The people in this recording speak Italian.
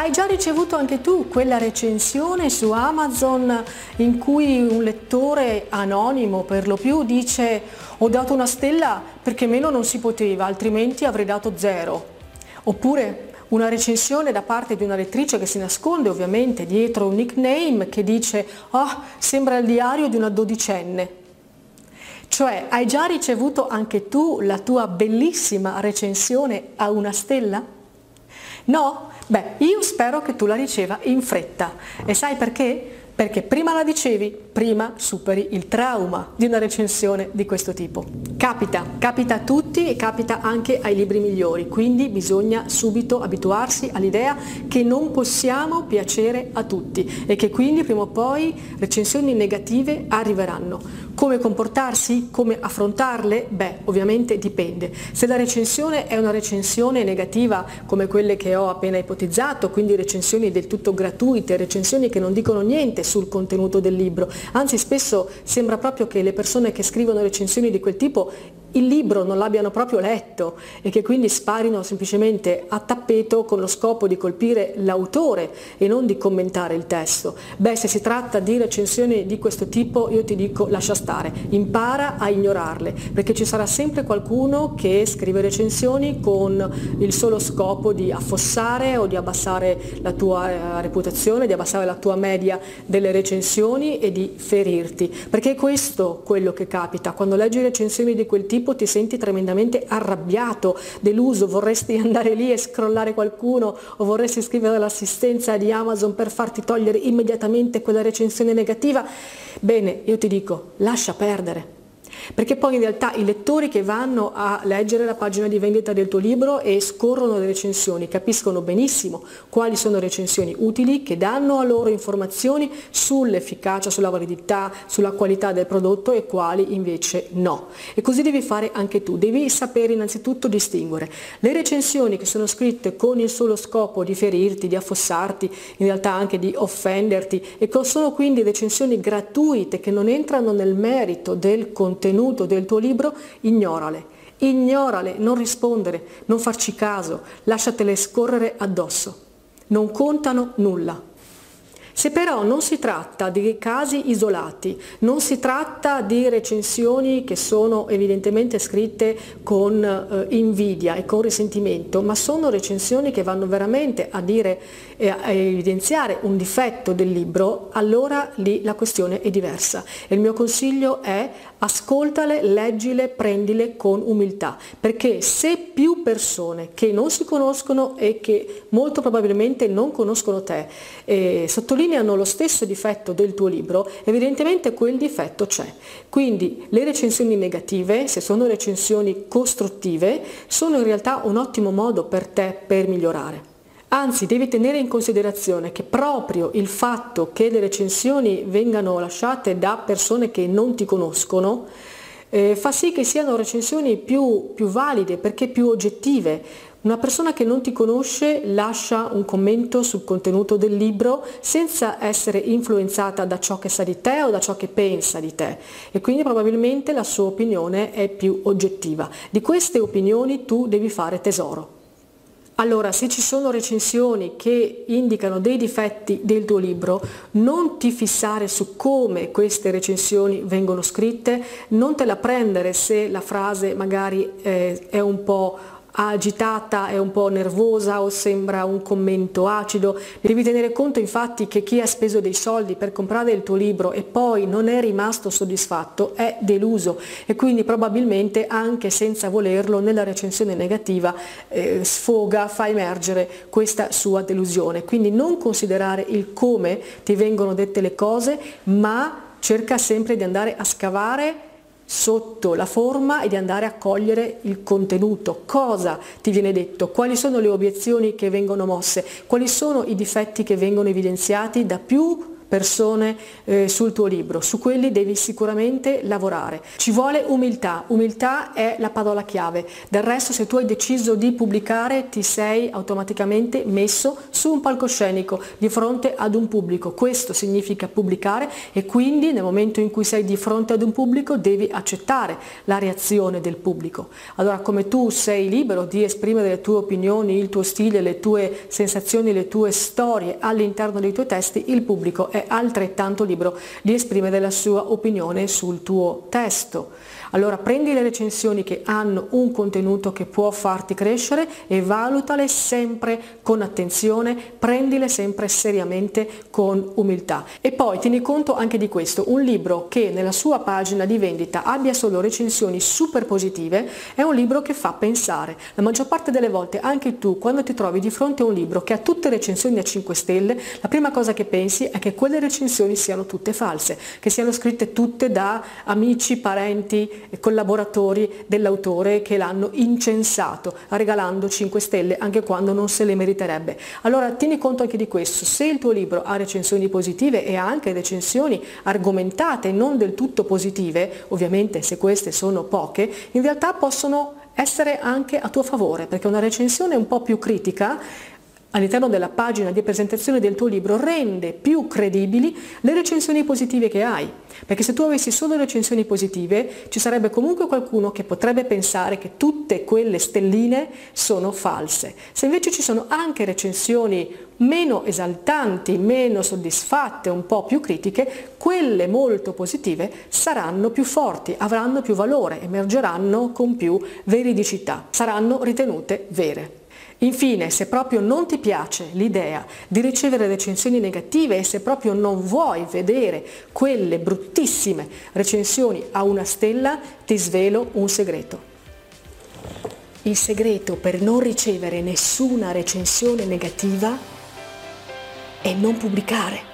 Hai già ricevuto anche tu quella recensione su Amazon in cui un lettore anonimo per lo più dice ho dato una stella perché meno non si poteva, altrimenti avrei dato zero. Oppure una recensione da parte di una lettrice che si nasconde ovviamente dietro un nickname che dice ah, sembra il diario di una dodicenne. Cioè, hai già ricevuto anche tu la tua bellissima recensione a una stella? No? Beh, io spero che tu la riceva in fretta. E sai perché? Perché prima la ricevi, prima superi il trauma di una recensione di questo tipo. Capita, capita a tutti e capita anche ai libri migliori, quindi bisogna subito abituarsi all'idea che non possiamo piacere a tutti e che quindi prima o poi recensioni negative arriveranno. Come comportarsi? Come affrontarle? Beh, ovviamente dipende. Se la recensione è una recensione negativa come quelle che ho appena ipotizzato, quindi recensioni del tutto gratuite, recensioni che non dicono niente sul contenuto del libro, anzi spesso sembra proprio che le persone che scrivono recensioni di quel tipo il libro non l'abbiano proprio letto e che quindi sparino semplicemente a tappeto con lo scopo di colpire l'autore e non di commentare il testo. Beh, se si tratta di recensioni di questo tipo io ti dico lascia stare, impara a ignorarle, perché ci sarà sempre qualcuno che scrive recensioni con il solo scopo di affossare o di abbassare la tua eh, reputazione, di abbassare la tua media delle recensioni e di ferirti, perché è questo quello che capita quando leggi recensioni di quel tipo tipo ti senti tremendamente arrabbiato, deluso, vorresti andare lì e scrollare qualcuno o vorresti scrivere all'assistenza di Amazon per farti togliere immediatamente quella recensione negativa, bene, io ti dico, lascia perdere. Perché poi in realtà i lettori che vanno a leggere la pagina di vendita del tuo libro e scorrono le recensioni capiscono benissimo quali sono recensioni utili che danno a loro informazioni sull'efficacia, sulla validità, sulla qualità del prodotto e quali invece no. E così devi fare anche tu, devi sapere innanzitutto distinguere le recensioni che sono scritte con il solo scopo di ferirti, di affossarti, in realtà anche di offenderti e sono quindi recensioni gratuite che non entrano nel merito del contenuto contenuto del tuo libro, ignorale. Ignorale, non rispondere, non farci caso, lasciatele scorrere addosso. Non contano nulla. Se però non si tratta di casi isolati, non si tratta di recensioni che sono evidentemente scritte con eh, invidia e con risentimento, ma sono recensioni che vanno veramente a dire e a evidenziare un difetto del libro, allora lì la questione è diversa. E il mio consiglio è ascoltale, leggile, prendile con umiltà, perché se più persone che non si conoscono e che molto probabilmente non conoscono te eh, sottolineano lo stesso difetto del tuo libro, evidentemente quel difetto c'è. Quindi le recensioni negative, se sono recensioni costruttive, sono in realtà un ottimo modo per te per migliorare. Anzi, devi tenere in considerazione che proprio il fatto che le recensioni vengano lasciate da persone che non ti conoscono eh, fa sì che siano recensioni più, più valide perché più oggettive. Una persona che non ti conosce lascia un commento sul contenuto del libro senza essere influenzata da ciò che sa di te o da ciò che pensa di te e quindi probabilmente la sua opinione è più oggettiva. Di queste opinioni tu devi fare tesoro. Allora, se ci sono recensioni che indicano dei difetti del tuo libro, non ti fissare su come queste recensioni vengono scritte, non te la prendere se la frase magari eh, è un po' agitata, è un po' nervosa o sembra un commento acido. Devi tenere conto infatti che chi ha speso dei soldi per comprare il tuo libro e poi non è rimasto soddisfatto è deluso e quindi probabilmente anche senza volerlo nella recensione negativa eh, sfoga, fa emergere questa sua delusione. Quindi non considerare il come ti vengono dette le cose, ma cerca sempre di andare a scavare sotto la forma e di andare a cogliere il contenuto, cosa ti viene detto, quali sono le obiezioni che vengono mosse, quali sono i difetti che vengono evidenziati da più persone eh, sul tuo libro, su quelli devi sicuramente lavorare. Ci vuole umiltà, umiltà è la parola chiave, del resto se tu hai deciso di pubblicare ti sei automaticamente messo su un palcoscenico di fronte ad un pubblico, questo significa pubblicare e quindi nel momento in cui sei di fronte ad un pubblico devi accettare la reazione del pubblico. Allora come tu sei libero di esprimere le tue opinioni, il tuo stile, le tue sensazioni, le tue storie all'interno dei tuoi testi, il pubblico è altrettanto libero di esprimere la sua opinione sul tuo testo. Allora prendi le recensioni che hanno un contenuto che può farti crescere e valutale sempre con attenzione, prendile sempre seriamente con umiltà. E poi tieni conto anche di questo, un libro che nella sua pagina di vendita abbia solo recensioni super positive è un libro che fa pensare. La maggior parte delle volte anche tu quando ti trovi di fronte a un libro che ha tutte recensioni a 5 stelle, la prima cosa che pensi è che quelle recensioni siano tutte false, che siano scritte tutte da amici, parenti, collaboratori dell'autore che l'hanno incensato regalando 5 stelle anche quando non se le meriterebbe. Allora tieni conto anche di questo, se il tuo libro ha recensioni positive e ha anche recensioni argomentate non del tutto positive, ovviamente se queste sono poche, in realtà possono essere anche a tuo favore, perché una recensione un po' più critica all'interno della pagina di presentazione del tuo libro rende più credibili le recensioni positive che hai. Perché se tu avessi solo recensioni positive ci sarebbe comunque qualcuno che potrebbe pensare che tutte quelle stelline sono false. Se invece ci sono anche recensioni meno esaltanti, meno soddisfatte, un po' più critiche, quelle molto positive saranno più forti, avranno più valore, emergeranno con più veridicità, saranno ritenute vere. Infine, se proprio non ti piace l'idea di ricevere recensioni negative e se proprio non vuoi vedere quelle bruttissime recensioni a una stella, ti svelo un segreto. Il segreto per non ricevere nessuna recensione negativa è non pubblicare.